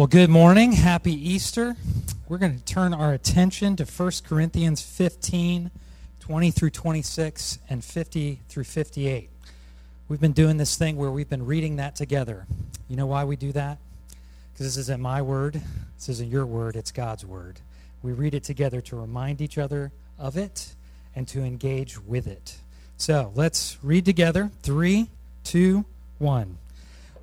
Well, good morning. Happy Easter. We're going to turn our attention to 1 Corinthians 15, 20 through 26, and 50 through 58. We've been doing this thing where we've been reading that together. You know why we do that? Because this isn't my word, this isn't your word, it's God's word. We read it together to remind each other of it and to engage with it. So let's read together. Three, two, one.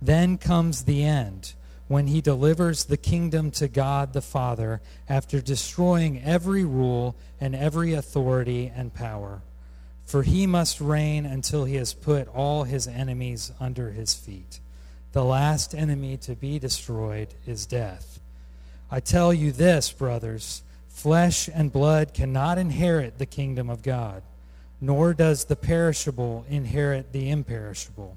Then comes the end, when he delivers the kingdom to God the Father after destroying every rule and every authority and power. For he must reign until he has put all his enemies under his feet. The last enemy to be destroyed is death. I tell you this, brothers flesh and blood cannot inherit the kingdom of God, nor does the perishable inherit the imperishable.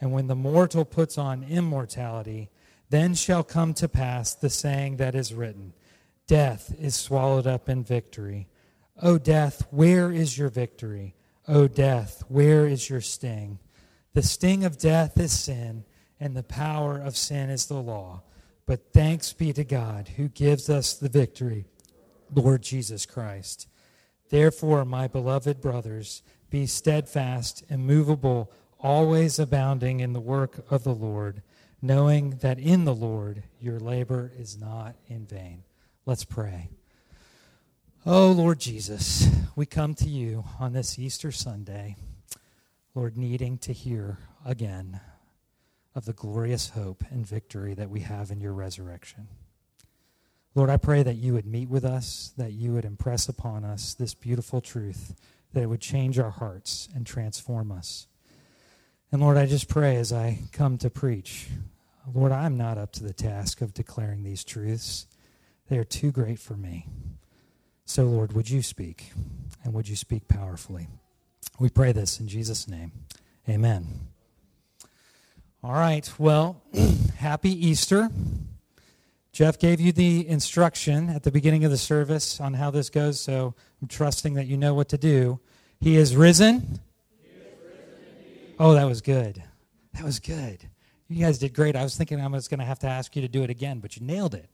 and when the mortal puts on immortality, then shall come to pass the saying that is written Death is swallowed up in victory. O death, where is your victory? O death, where is your sting? The sting of death is sin, and the power of sin is the law. But thanks be to God who gives us the victory, Lord Jesus Christ. Therefore, my beloved brothers, be steadfast, immovable, always abounding in the work of the Lord, knowing that in the Lord your labor is not in vain. Let's pray. Oh, Lord Jesus, we come to you on this Easter Sunday, Lord, needing to hear again of the glorious hope and victory that we have in your resurrection. Lord, I pray that you would meet with us, that you would impress upon us this beautiful truth, that it would change our hearts and transform us. And Lord, I just pray as I come to preach, Lord, I'm not up to the task of declaring these truths. They are too great for me. So, Lord, would you speak, and would you speak powerfully? We pray this in Jesus' name. Amen. All right, well, happy Easter. Jeff gave you the instruction at the beginning of the service on how this goes, so I'm trusting that you know what to do. He is risen. Oh, that was good. That was good. You guys did great. I was thinking I was going to have to ask you to do it again, but you nailed it.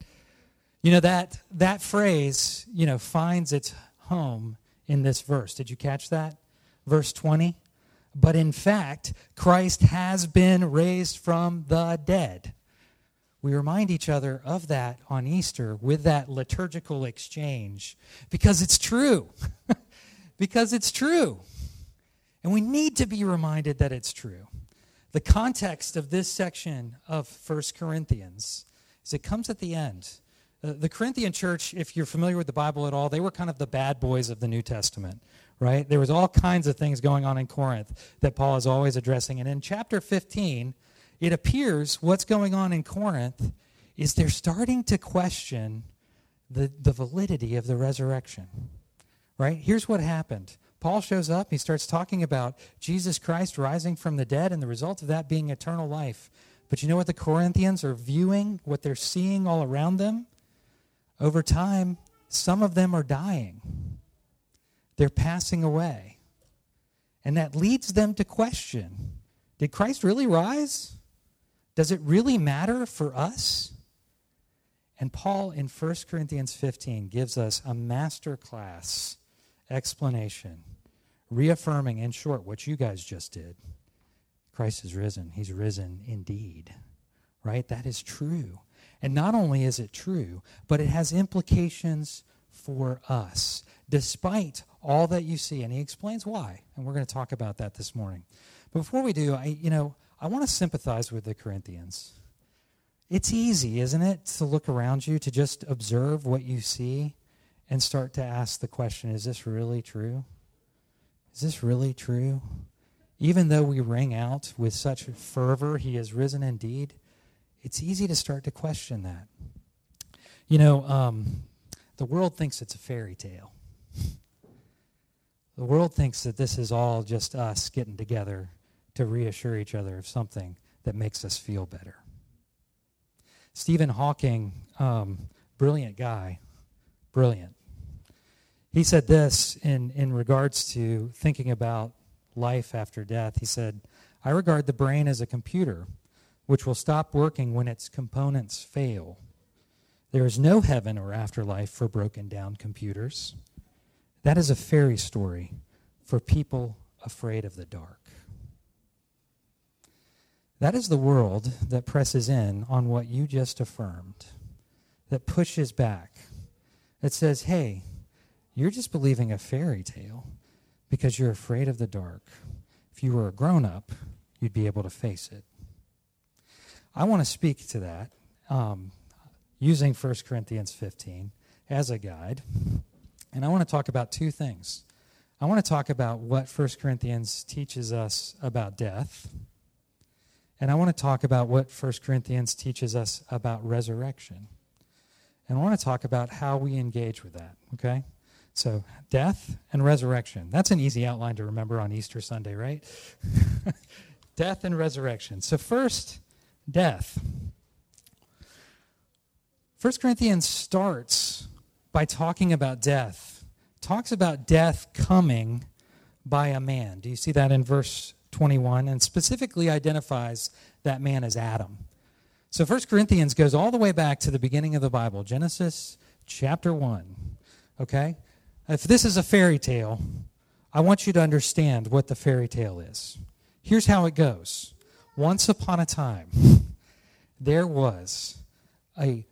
You know that that phrase, you know, finds its home in this verse. Did you catch that? Verse 20. But in fact, Christ has been raised from the dead. We remind each other of that on Easter with that liturgical exchange because it's true. because it's true. And we need to be reminded that it's true. The context of this section of First Corinthians is it comes at the end. Uh, the Corinthian church, if you're familiar with the Bible at all, they were kind of the bad boys of the New Testament, right? There was all kinds of things going on in Corinth that Paul is always addressing. And in chapter 15, it appears what's going on in Corinth is they're starting to question the, the validity of the resurrection, right? Here's what happened Paul shows up, he starts talking about Jesus Christ rising from the dead and the result of that being eternal life. But you know what the Corinthians are viewing, what they're seeing all around them? Over time, some of them are dying, they're passing away. And that leads them to question Did Christ really rise? Does it really matter for us? And Paul in 1 Corinthians 15 gives us a master class explanation, reaffirming, in short, what you guys just did. Christ is risen. He's risen indeed. Right? That is true. And not only is it true, but it has implications for us, despite all that you see. And he explains why. And we're going to talk about that this morning. But before we do, I, you know, I want to sympathize with the Corinthians. It's easy, isn't it, to look around you, to just observe what you see and start to ask the question is this really true? Is this really true? Even though we ring out with such fervor, He has risen indeed, it's easy to start to question that. You know, um, the world thinks it's a fairy tale. The world thinks that this is all just us getting together to reassure each other of something that makes us feel better. Stephen Hawking, um, brilliant guy, brilliant. He said this in, in regards to thinking about life after death. He said, I regard the brain as a computer which will stop working when its components fail. There is no heaven or afterlife for broken down computers. That is a fairy story for people afraid of the dark. That is the world that presses in on what you just affirmed, that pushes back, that says, hey, you're just believing a fairy tale because you're afraid of the dark. If you were a grown up, you'd be able to face it. I want to speak to that um, using 1 Corinthians 15 as a guide. And I want to talk about two things. I want to talk about what 1 Corinthians teaches us about death. And I want to talk about what 1 Corinthians teaches us about resurrection. And I want to talk about how we engage with that, okay? So, death and resurrection. That's an easy outline to remember on Easter Sunday, right? death and resurrection. So, first, death. 1 Corinthians starts by talking about death, talks about death coming by a man. Do you see that in verse 21? And specifically identifies that man as Adam. So 1 Corinthians goes all the way back to the beginning of the Bible, Genesis chapter 1. Okay? If this is a fairy tale, I want you to understand what the fairy tale is. Here's how it goes Once upon a time, there was a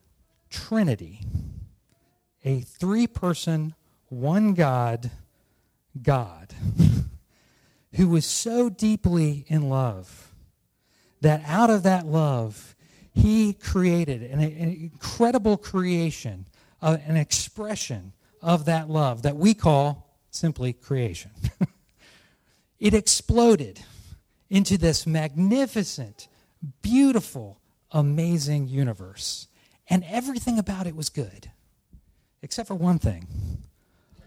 trinity, a three person, one God God, who was so deeply in love that out of that love, he created an, an incredible creation, uh, an expression of that love that we call simply creation. it exploded into this magnificent, beautiful, amazing universe. And everything about it was good, except for one thing.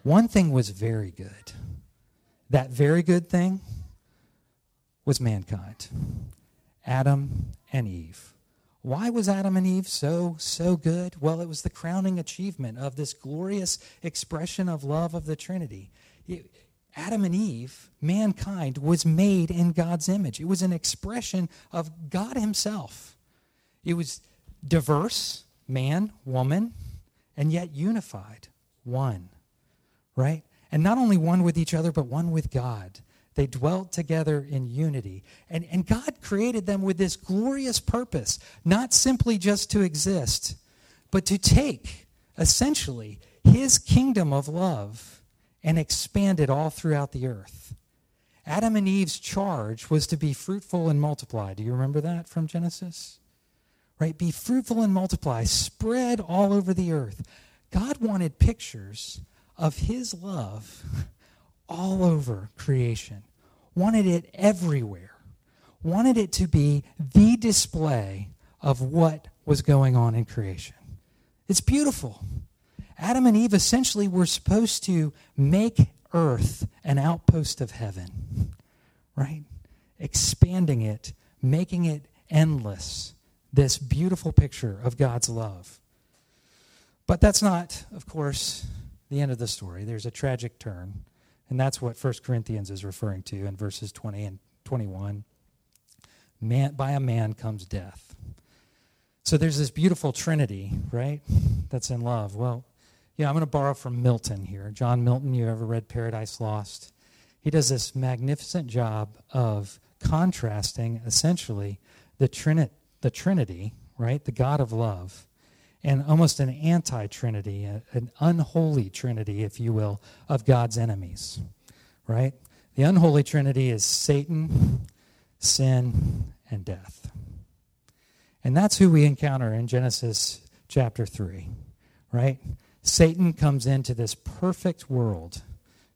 One thing was very good. That very good thing was mankind Adam and Eve. Why was Adam and Eve so, so good? Well, it was the crowning achievement of this glorious expression of love of the Trinity. Adam and Eve, mankind, was made in God's image. It was an expression of God Himself. It was diverse, man, woman, and yet unified, one, right? And not only one with each other, but one with God. They dwelt together in unity. And, and God created them with this glorious purpose, not simply just to exist, but to take, essentially, his kingdom of love and expand it all throughout the earth. Adam and Eve's charge was to be fruitful and multiply. Do you remember that from Genesis? Right? Be fruitful and multiply, spread all over the earth. God wanted pictures of his love all over creation, wanted it everywhere, wanted it to be the display of what was going on in creation. It's beautiful. Adam and Eve essentially were supposed to make earth an outpost of heaven, right? Expanding it, making it endless. This beautiful picture of God's love. But that's not, of course, the end of the story. There's a tragic turn. And that's what 1 Corinthians is referring to in verses 20 and 21. Man, by a man comes death. So there's this beautiful trinity, right, that's in love. Well, yeah, I'm going to borrow from Milton here. John Milton, you ever read Paradise Lost? He does this magnificent job of contrasting essentially the, the Trinity, right, the God of love, and almost an anti Trinity, an unholy Trinity, if you will, of God's enemies, right? The unholy Trinity is Satan, sin, and death. And that's who we encounter in Genesis chapter 3, right? Satan comes into this perfect world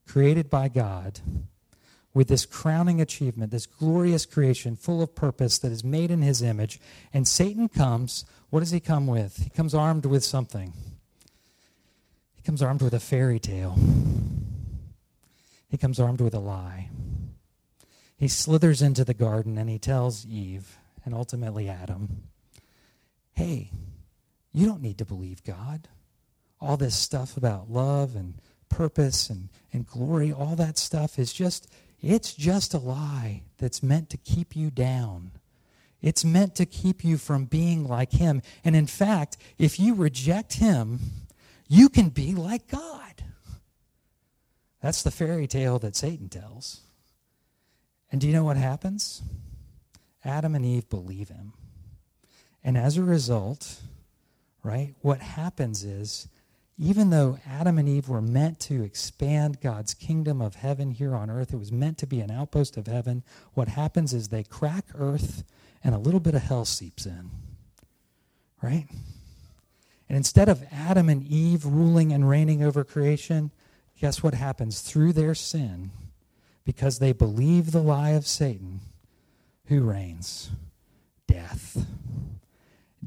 created by God with this crowning achievement, this glorious creation full of purpose that is made in his image. And Satan comes, what does he come with? He comes armed with something. He comes armed with a fairy tale. He comes armed with a lie. He slithers into the garden and he tells Eve and ultimately Adam, hey, you don't need to believe God. All this stuff about love and purpose and, and glory, all that stuff is just it's just a lie that's meant to keep you down. It's meant to keep you from being like Him. And in fact, if you reject Him, you can be like God. That's the fairy tale that Satan tells. And do you know what happens? Adam and Eve believe him. And as a result, right, what happens is even though Adam and Eve were meant to expand God's kingdom of heaven here on earth, it was meant to be an outpost of heaven. What happens is they crack earth and a little bit of hell seeps in. Right? And instead of Adam and Eve ruling and reigning over creation, guess what happens? Through their sin, because they believe the lie of Satan, who reigns? Death.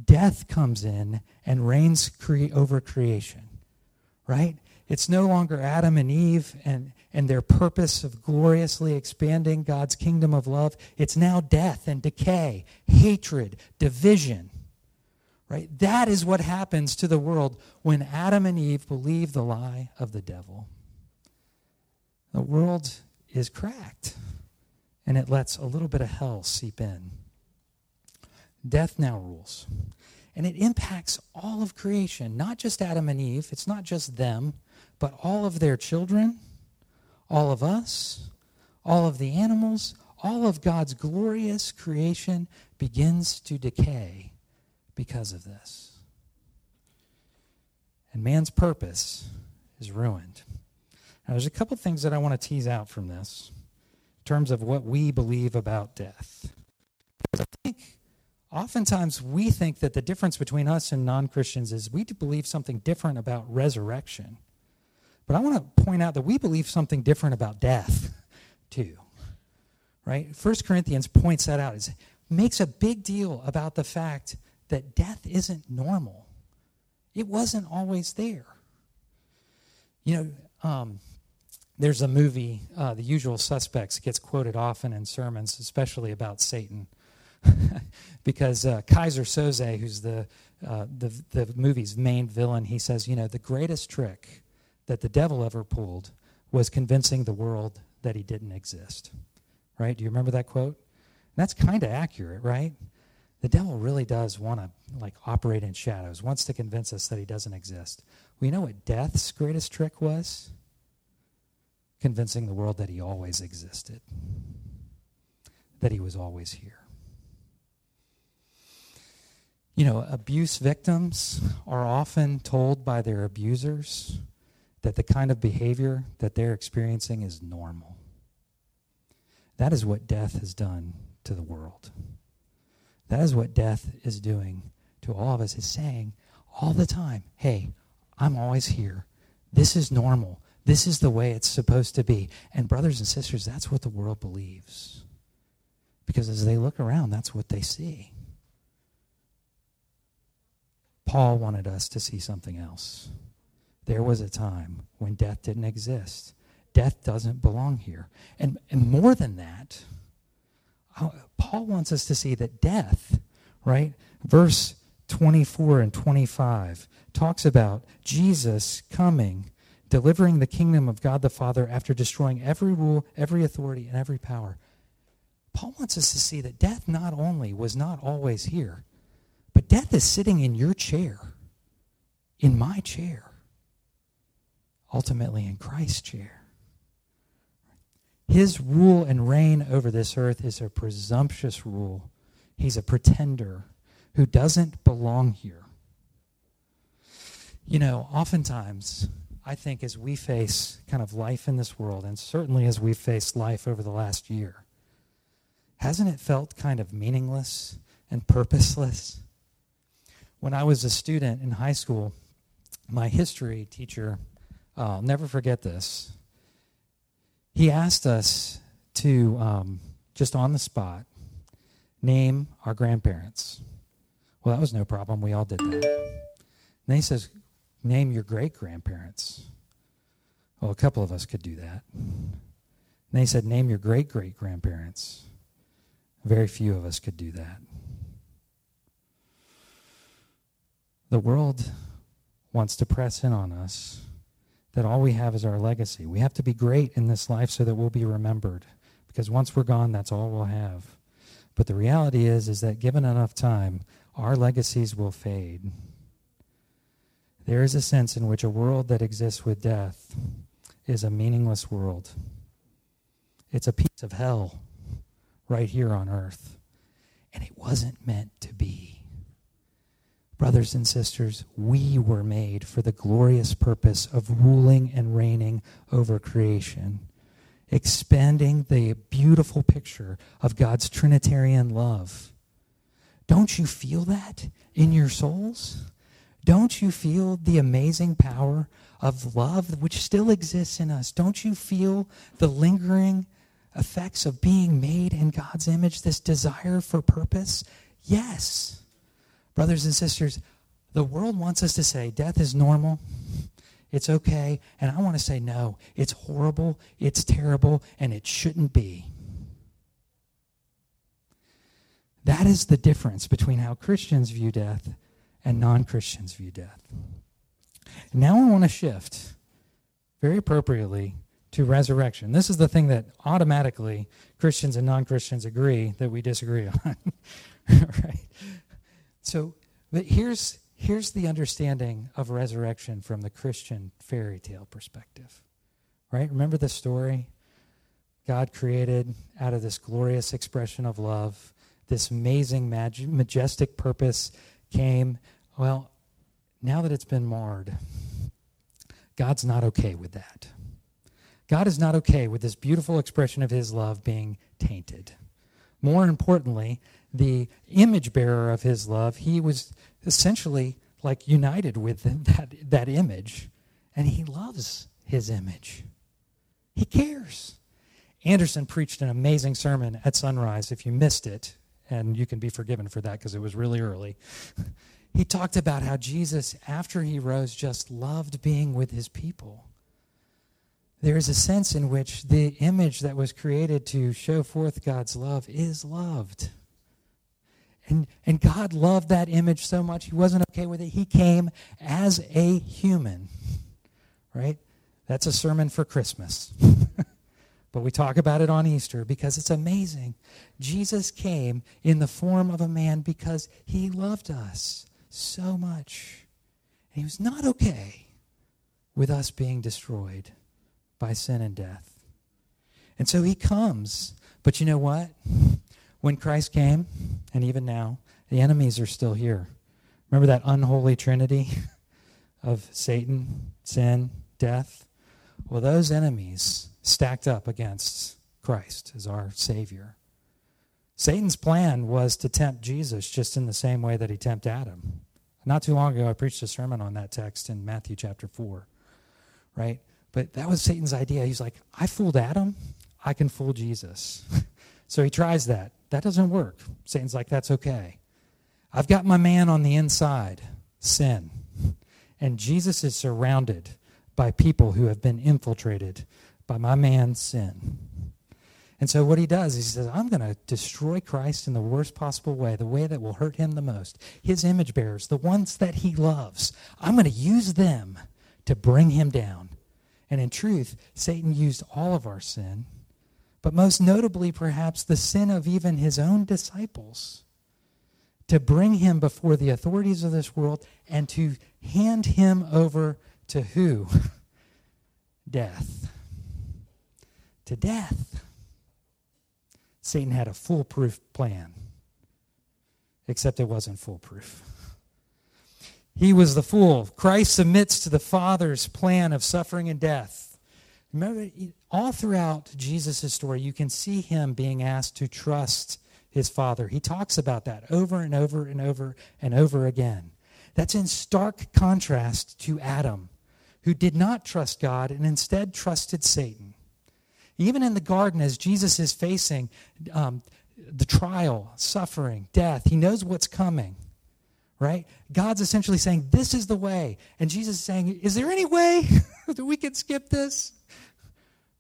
Death comes in and reigns cre- over creation right? It's no longer Adam and Eve and, and their purpose of gloriously expanding God's kingdom of love. It's now death and decay, hatred, division. Right? That is what happens to the world when Adam and Eve believe the lie of the devil. The world is cracked, and it lets a little bit of hell seep in. Death now rules. And it impacts all of creation, not just Adam and Eve. It's not just them, but all of their children, all of us, all of the animals, all of God's glorious creation begins to decay because of this. And man's purpose is ruined. Now, there's a couple things that I want to tease out from this in terms of what we believe about death. I think oftentimes we think that the difference between us and non Christians is we believe something different about resurrection. But I want to point out that we believe something different about death, too. Right? First Corinthians points that out. It makes a big deal about the fact that death isn't normal. It wasn't always there. You know, um, there's a movie, uh, The Usual Suspects, gets quoted often in sermons, especially about Satan. because uh, Keyser Söze, who's the, uh, the, the movie's main villain, he says, you know, the greatest trick that the devil ever pulled was convincing the world that he didn't exist. Right? Do you remember that quote? And that's kind of accurate, right? The devil really does want to like operate in shadows, wants to convince us that he doesn't exist. You know what death's greatest trick was? Convincing the world that he always existed, that he was always here. You know, abuse victims are often told by their abusers that the kind of behavior that they're experiencing is normal. That is what death has done to the world. That is what death is doing to all of us, is saying all the time, hey, I'm always here. This is normal. This is the way it's supposed to be. And, brothers and sisters, that's what the world believes. Because as they look around, that's what they see. Paul wanted us to see something else. There was a time when death didn't exist. Death doesn't belong here. And, and more than that, uh, Paul wants us to see that death, right? Verse 24 and 25 talks about Jesus coming, delivering the kingdom of God the Father after destroying every rule, every authority, and every power. Paul wants us to see that death not only was not always here, but death is sitting in your chair, in my chair, ultimately in Christ's chair. His rule and reign over this earth is a presumptuous rule. He's a pretender who doesn't belong here. You know, oftentimes, I think as we face kind of life in this world, and certainly as we've faced life over the last year, hasn't it felt kind of meaningless and purposeless? When I was a student in high school, my history teacher, I'll never forget this, he asked us to um, just on the spot name our grandparents. Well, that was no problem. We all did that. And he says, name your great grandparents. Well, a couple of us could do that. And he said, name your great great grandparents. Very few of us could do that. The world wants to press in on us that all we have is our legacy. We have to be great in this life so that we'll be remembered. Because once we're gone, that's all we'll have. But the reality is, is that given enough time, our legacies will fade. There is a sense in which a world that exists with death is a meaningless world. It's a piece of hell right here on earth. And it wasn't meant to be. Brothers and sisters, we were made for the glorious purpose of ruling and reigning over creation, expanding the beautiful picture of God's Trinitarian love. Don't you feel that in your souls? Don't you feel the amazing power of love which still exists in us? Don't you feel the lingering effects of being made in God's image, this desire for purpose? Yes. Brothers and sisters, the world wants us to say death is normal, it's okay, and I want to say no, it's horrible, it's terrible, and it shouldn't be. That is the difference between how Christians view death and non Christians view death. Now I want to shift very appropriately to resurrection. This is the thing that automatically Christians and non Christians agree that we disagree on. right? So, but here's here's the understanding of resurrection from the Christian fairy tale perspective. Right? Remember the story? God created out of this glorious expression of love, this amazing, mag- majestic purpose came. Well, now that it's been marred, God's not okay with that. God is not okay with this beautiful expression of his love being tainted. More importantly, the image bearer of his love, he was essentially like united with that, that image, and he loves his image. He cares. Anderson preached an amazing sermon at sunrise. If you missed it, and you can be forgiven for that because it was really early, he talked about how Jesus, after he rose, just loved being with his people. There is a sense in which the image that was created to show forth God's love is loved. And, and God loved that image so much, he wasn't okay with it. He came as a human, right? That's a sermon for Christmas. but we talk about it on Easter because it's amazing. Jesus came in the form of a man because he loved us so much. And he was not okay with us being destroyed by sin and death. And so he comes. But you know what? When Christ came, and even now, the enemies are still here. Remember that unholy trinity of Satan, sin, death? Well, those enemies stacked up against Christ as our Savior. Satan's plan was to tempt Jesus just in the same way that he tempted Adam. Not too long ago, I preached a sermon on that text in Matthew chapter 4, right? But that was Satan's idea. He's like, I fooled Adam, I can fool Jesus. so he tries that. That doesn't work. Satan's like, that's okay. I've got my man on the inside, sin. And Jesus is surrounded by people who have been infiltrated by my man, sin. And so what he does he says, I'm going to destroy Christ in the worst possible way, the way that will hurt him the most. His image bearers, the ones that he loves, I'm going to use them to bring him down. And in truth, Satan used all of our sin but most notably, perhaps, the sin of even his own disciples, to bring him before the authorities of this world and to hand him over to who? death. To death. Satan had a foolproof plan, except it wasn't foolproof. He was the fool. Christ submits to the Father's plan of suffering and death. Remember, all throughout Jesus' story, you can see him being asked to trust his Father. He talks about that over and over and over and over again. That's in stark contrast to Adam, who did not trust God and instead trusted Satan. Even in the garden, as Jesus is facing um, the trial, suffering, death, he knows what's coming right? God's essentially saying, This is the way. And Jesus is saying, Is there any way we can skip this?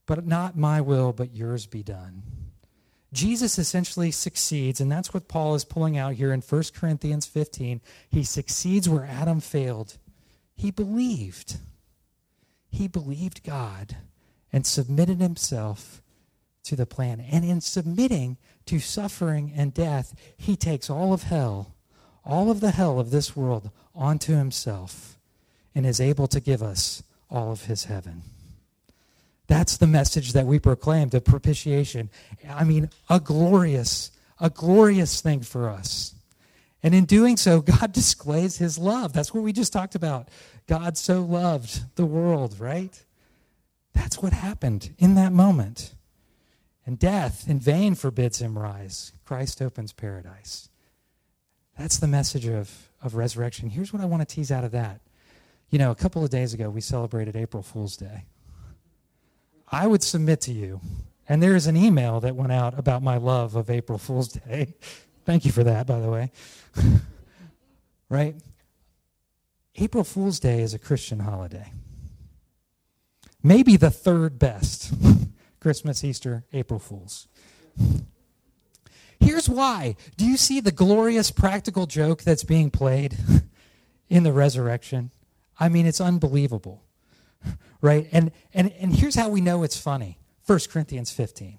But not my will, but yours be done. Jesus essentially succeeds, and that's what Paul is pulling out here in 1 Corinthians 15. He succeeds where Adam failed. He believed. He believed God and submitted himself to the plan. And in submitting to suffering and death, he takes all of hell all of the hell of this world onto himself and is able to give us all of his heaven. That's the message that we proclaim, the propitiation. I mean, a glorious, a glorious thing for us. And in doing so, God displays his love. That's what we just talked about. God so loved the world, right? That's what happened in that moment. And death in vain forbids him rise. Christ opens paradise. That's the message of, of resurrection. Here's what I want to tease out of that. You know, a couple of days ago, we celebrated April Fool's Day. I would submit to you, and there is an email that went out about my love of April Fool's Day. Thank you for that, by the way. right? April Fool's Day is a Christian holiday. Maybe the third best Christmas, Easter, April Fools. Here's why. Do you see the glorious practical joke that's being played in the resurrection? I mean, it's unbelievable. Right? And, and, and here's how we know it's funny 1 Corinthians 15.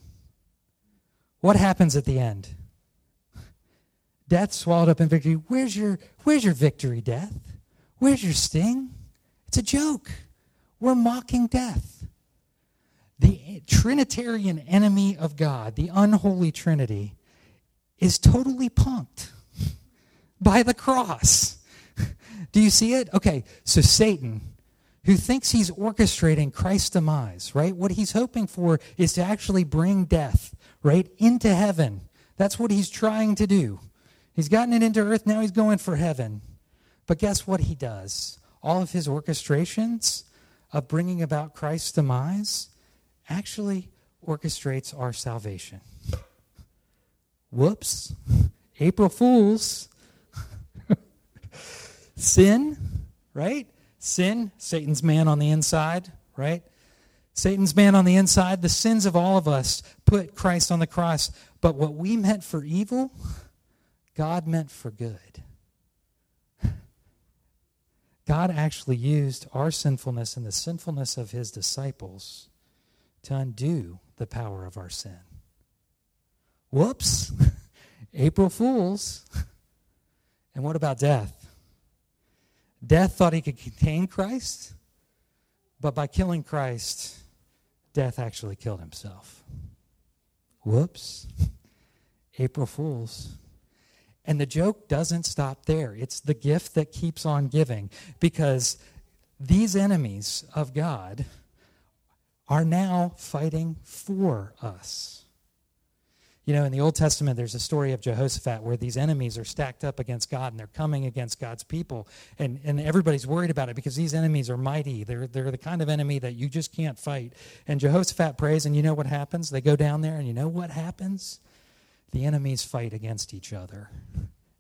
What happens at the end? Death swallowed up in victory. Where's your, where's your victory, death? Where's your sting? It's a joke. We're mocking death. The Trinitarian enemy of God, the unholy Trinity, is totally punked by the cross. Do you see it? Okay, so Satan, who thinks he's orchestrating Christ's demise, right? What he's hoping for is to actually bring death, right, into heaven. That's what he's trying to do. He's gotten it into earth, now he's going for heaven. But guess what he does? All of his orchestrations of bringing about Christ's demise actually orchestrates our salvation. Whoops. April Fools. Sin, right? Sin, Satan's man on the inside, right? Satan's man on the inside, the sins of all of us put Christ on the cross. But what we meant for evil, God meant for good. God actually used our sinfulness and the sinfulness of his disciples to undo the power of our sin. Whoops. April Fools. And what about death? Death thought he could contain Christ, but by killing Christ, death actually killed himself. Whoops. April Fools. And the joke doesn't stop there. It's the gift that keeps on giving because these enemies of God are now fighting for us. You know, in the Old Testament, there's a story of Jehoshaphat where these enemies are stacked up against God and they're coming against God's people. And, and everybody's worried about it because these enemies are mighty. They're, they're the kind of enemy that you just can't fight. And Jehoshaphat prays, and you know what happens? They go down there, and you know what happens? The enemies fight against each other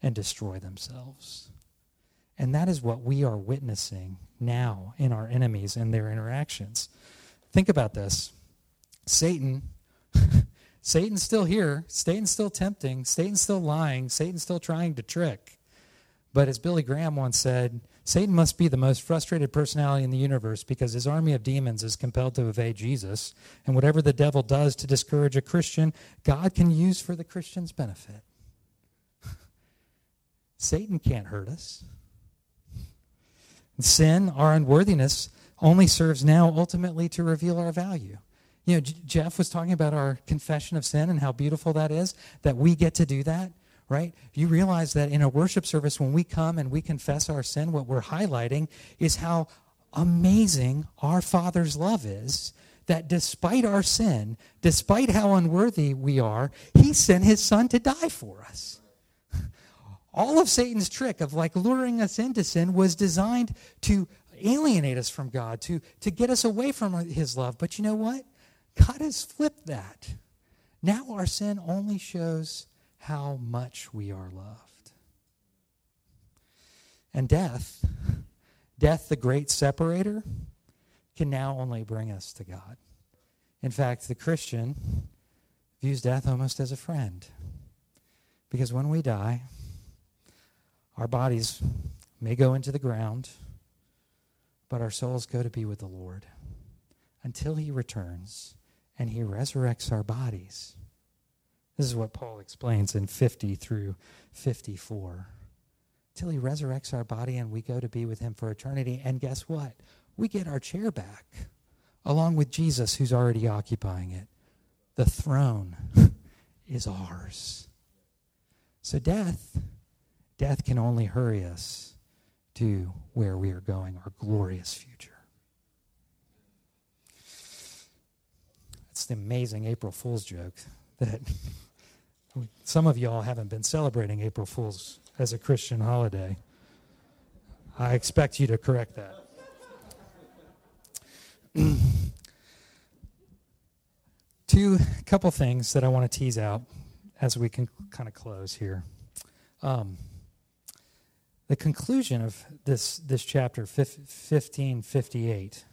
and destroy themselves. And that is what we are witnessing now in our enemies and their interactions. Think about this Satan Satan's still here. Satan's still tempting. Satan's still lying. Satan's still trying to trick. But as Billy Graham once said, Satan must be the most frustrated personality in the universe because his army of demons is compelled to obey Jesus. And whatever the devil does to discourage a Christian, God can use for the Christian's benefit. Satan can't hurt us. Sin, our unworthiness, only serves now ultimately to reveal our value. You know, J- Jeff was talking about our confession of sin and how beautiful that is, that we get to do that, right? You realize that in a worship service, when we come and we confess our sin, what we're highlighting is how amazing our Father's love is. That despite our sin, despite how unworthy we are, He sent His Son to die for us. All of Satan's trick of like luring us into sin was designed to alienate us from God, to, to get us away from His love. But you know what? God has flipped that. Now our sin only shows how much we are loved. And death, death, the great separator, can now only bring us to God. In fact, the Christian views death almost as a friend. Because when we die, our bodies may go into the ground, but our souls go to be with the Lord until he returns and he resurrects our bodies. This is what Paul explains in 50 through 54. Till he resurrects our body and we go to be with him for eternity. And guess what? We get our chair back along with Jesus who's already occupying it. The throne is ours. So death, death can only hurry us to where we are going, our glorious future. It's the amazing April Fool's joke that some of y'all haven't been celebrating April Fool's as a Christian holiday. I expect you to correct that. Two couple things that I want to tease out as we can kind of close here. Um, the conclusion of this this chapter 1558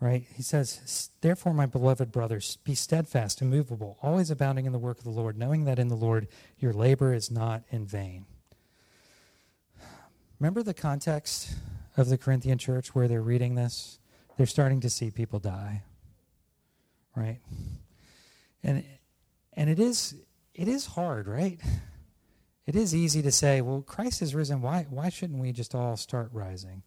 right? He says therefore my beloved brothers be steadfast immovable always abounding in the work of the lord knowing that in the lord your labor is not in vain. Remember the context of the corinthian church where they're reading this? They're starting to see people die right? And and it is it is hard right? It is easy to say well christ has risen. Why why shouldn't we just all start rising?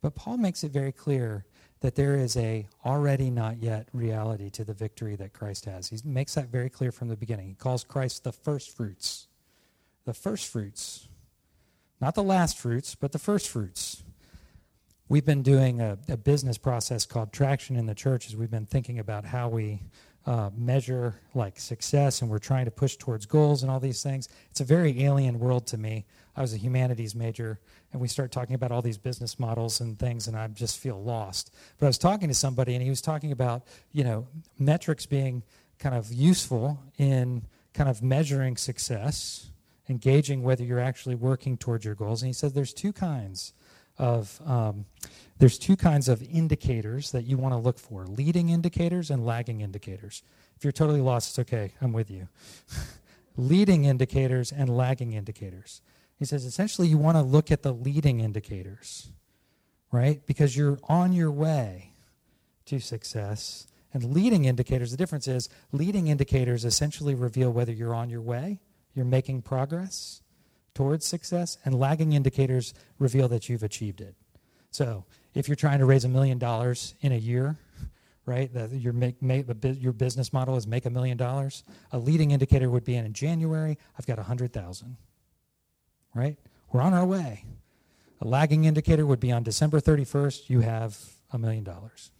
But paul makes it very clear that there is a already not yet reality to the victory that Christ has. He makes that very clear from the beginning. He calls Christ the first fruits. The first fruits. Not the last fruits, but the first fruits. We've been doing a, a business process called traction in the church as we've been thinking about how we uh, measure like success and we're trying to push towards goals and all these things. It's a very alien world to me. I was a humanities major and we start talking about all these business models and things and I just feel lost. But I was talking to somebody and he was talking about, you know, metrics being kind of useful in kind of measuring success, engaging whether you're actually working towards your goals. And he said there's two kinds of um, there's two kinds of indicators that you want to look for leading indicators and lagging indicators. If you're totally lost, it's okay. I'm with you. leading indicators and lagging indicators. He says essentially you want to look at the leading indicators, right? Because you're on your way to success. And leading indicators, the difference is leading indicators essentially reveal whether you're on your way, you're making progress towards success, and lagging indicators reveal that you've achieved it. So if you're trying to raise a million dollars in a year, right, that your, make, make, your business model is make a million dollars, a leading indicator would be in January, I've got a 100,000 right? We're on our way. A lagging indicator would be on December 31st, you have a million dollars,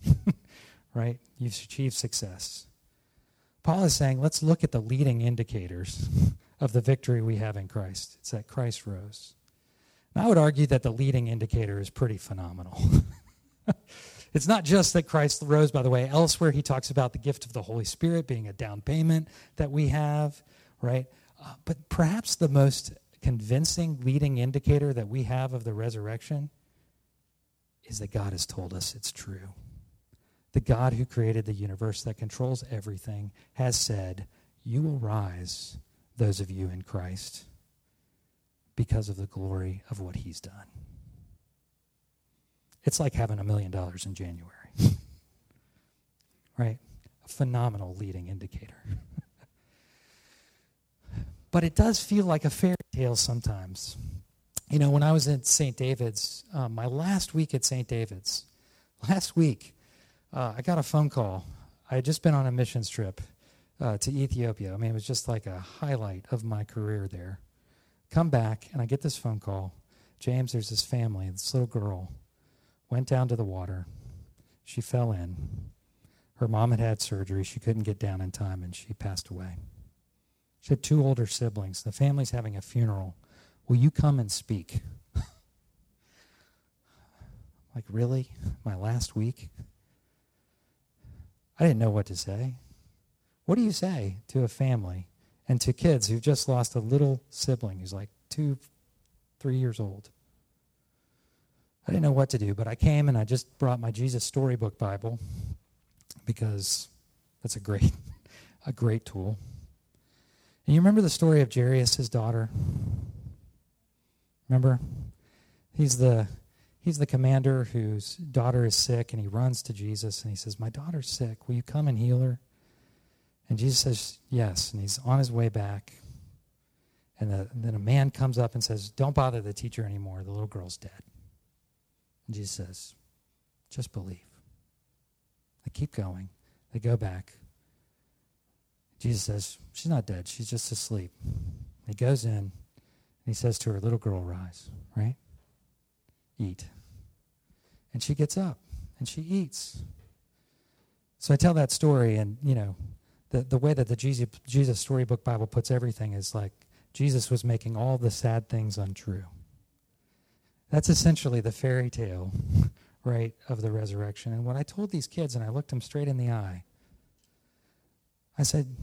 right? You've achieved success. Paul is saying, let's look at the leading indicators of the victory we have in Christ. It's that Christ rose. And I would argue that the leading indicator is pretty phenomenal. it's not just that Christ rose, by the way. Elsewhere, he talks about the gift of the Holy Spirit being a down payment that we have, right? Uh, but perhaps the most convincing leading indicator that we have of the resurrection is that God has told us it's true. The God who created the universe, that controls everything, has said, You will rise, those of you in Christ, because of the glory of what He's done. It's like having a million dollars in January, right? A phenomenal leading indicator. But it does feel like a fairy tale sometimes. You know, when I was at St. David's, um, my last week at St. David's, last week, uh, I got a phone call. I had just been on a missions trip uh, to Ethiopia. I mean, it was just like a highlight of my career there. Come back, and I get this phone call. James, there's this family, this little girl went down to the water. She fell in. Her mom had had surgery. She couldn't get down in time, and she passed away. She had two older siblings. The family's having a funeral. Will you come and speak? like, really? My last week? I didn't know what to say. What do you say to a family and to kids who've just lost a little sibling who's like two, three years old? I didn't know what to do, but I came and I just brought my Jesus Storybook Bible because that's a great, a great tool. And you remember the story of Jairus, his daughter? Remember? He's the he's the commander whose daughter is sick, and he runs to Jesus and he says, My daughter's sick. Will you come and heal her? And Jesus says, Yes. And he's on his way back. And, the, and then a man comes up and says, Don't bother the teacher anymore. The little girl's dead. And Jesus says, Just believe. They keep going. They go back. Jesus says, She's not dead. She's just asleep. He goes in and he says to her, Little girl, rise, right? Eat. And she gets up and she eats. So I tell that story, and, you know, the, the way that the Jesus, Jesus Storybook Bible puts everything is like Jesus was making all the sad things untrue. That's essentially the fairy tale, right, of the resurrection. And when I told these kids, and I looked them straight in the eye, I said,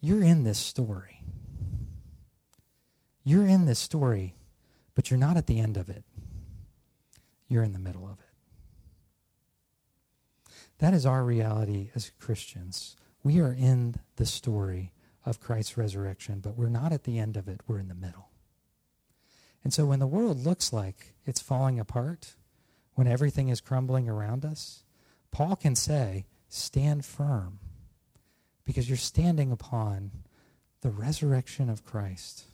You're in this story. You're in this story, but you're not at the end of it. You're in the middle of it. That is our reality as Christians. We are in the story of Christ's resurrection, but we're not at the end of it. We're in the middle. And so when the world looks like it's falling apart, when everything is crumbling around us, Paul can say, stand firm because you're standing upon the resurrection of Christ.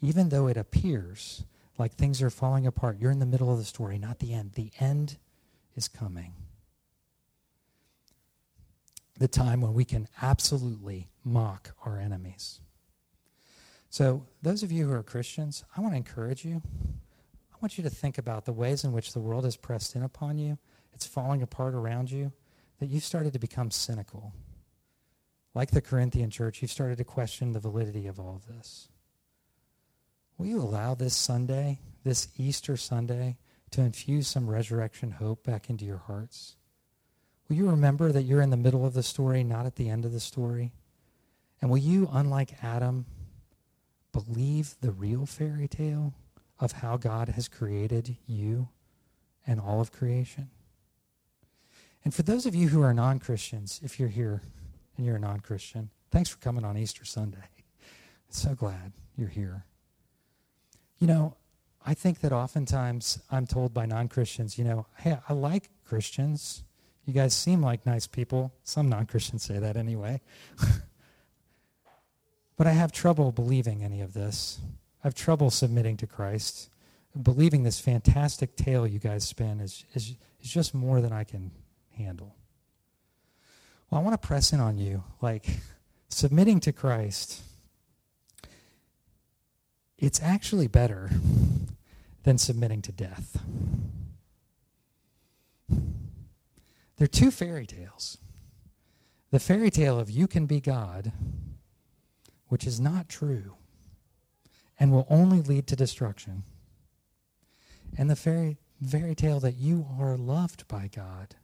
Even though it appears like things are falling apart, you're in the middle of the story, not the end. The end is coming. The time when we can absolutely mock our enemies. So, those of you who are Christians, I want to encourage you. I want you to think about the ways in which the world has pressed in upon you, it's falling apart around you, that you've started to become cynical. Like the Corinthian church, you've started to question the validity of all of this. Will you allow this Sunday, this Easter Sunday, to infuse some resurrection hope back into your hearts? Will you remember that you're in the middle of the story, not at the end of the story? And will you, unlike Adam, believe the real fairy tale of how God has created you and all of creation? And for those of you who are non Christians, if you're here and you're a non Christian, thanks for coming on Easter Sunday. So glad you're here. You know, I think that oftentimes I'm told by non Christians, you know, hey, I like Christians. You guys seem like nice people. Some non Christians say that anyway. But I have trouble believing any of this. I have trouble submitting to Christ. Believing this fantastic tale you guys spin is, is, is just more than I can handle. Well, I want to press in on you. Like, submitting to Christ, it's actually better than submitting to death. There are two fairy tales the fairy tale of you can be God which is not true and will only lead to destruction. And the fairy, fairy tale that you are loved by God,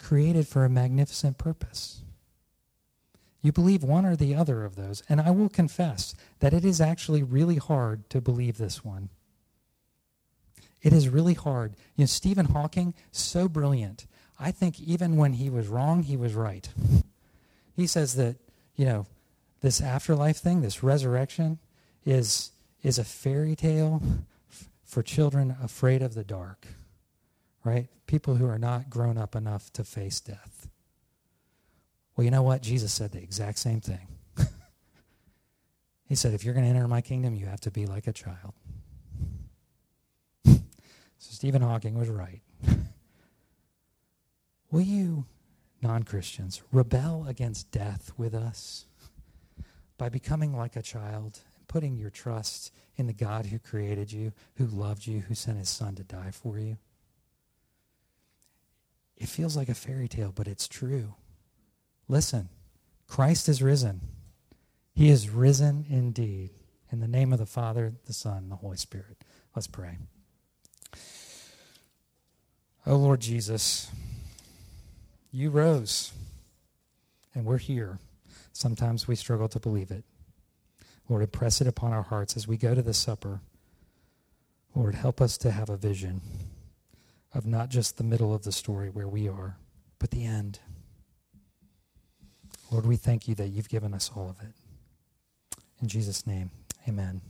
created for a magnificent purpose. You believe one or the other of those, and I will confess that it is actually really hard to believe this one. It is really hard. You know, Stephen Hawking, so brilliant. I think even when he was wrong, he was right. He says that, you know, this afterlife thing, this resurrection, is, is a fairy tale for children afraid of the dark, right? People who are not grown up enough to face death. Well, you know what? Jesus said the exact same thing. he said, if you're going to enter my kingdom, you have to be like a child. so Stephen Hawking was right. Will you non Christians, rebel against death with us by becoming like a child and putting your trust in the God who created you, who loved you, who sent his son to die for you. It feels like a fairy tale, but it's true. Listen, Christ is risen. He is risen indeed. In the name of the Father, the Son, and the Holy Spirit. Let's pray. Oh Lord Jesus, you rose, and we're here. Sometimes we struggle to believe it. Lord, impress it upon our hearts as we go to the supper. Lord, help us to have a vision of not just the middle of the story where we are, but the end. Lord, we thank you that you've given us all of it. In Jesus' name, amen.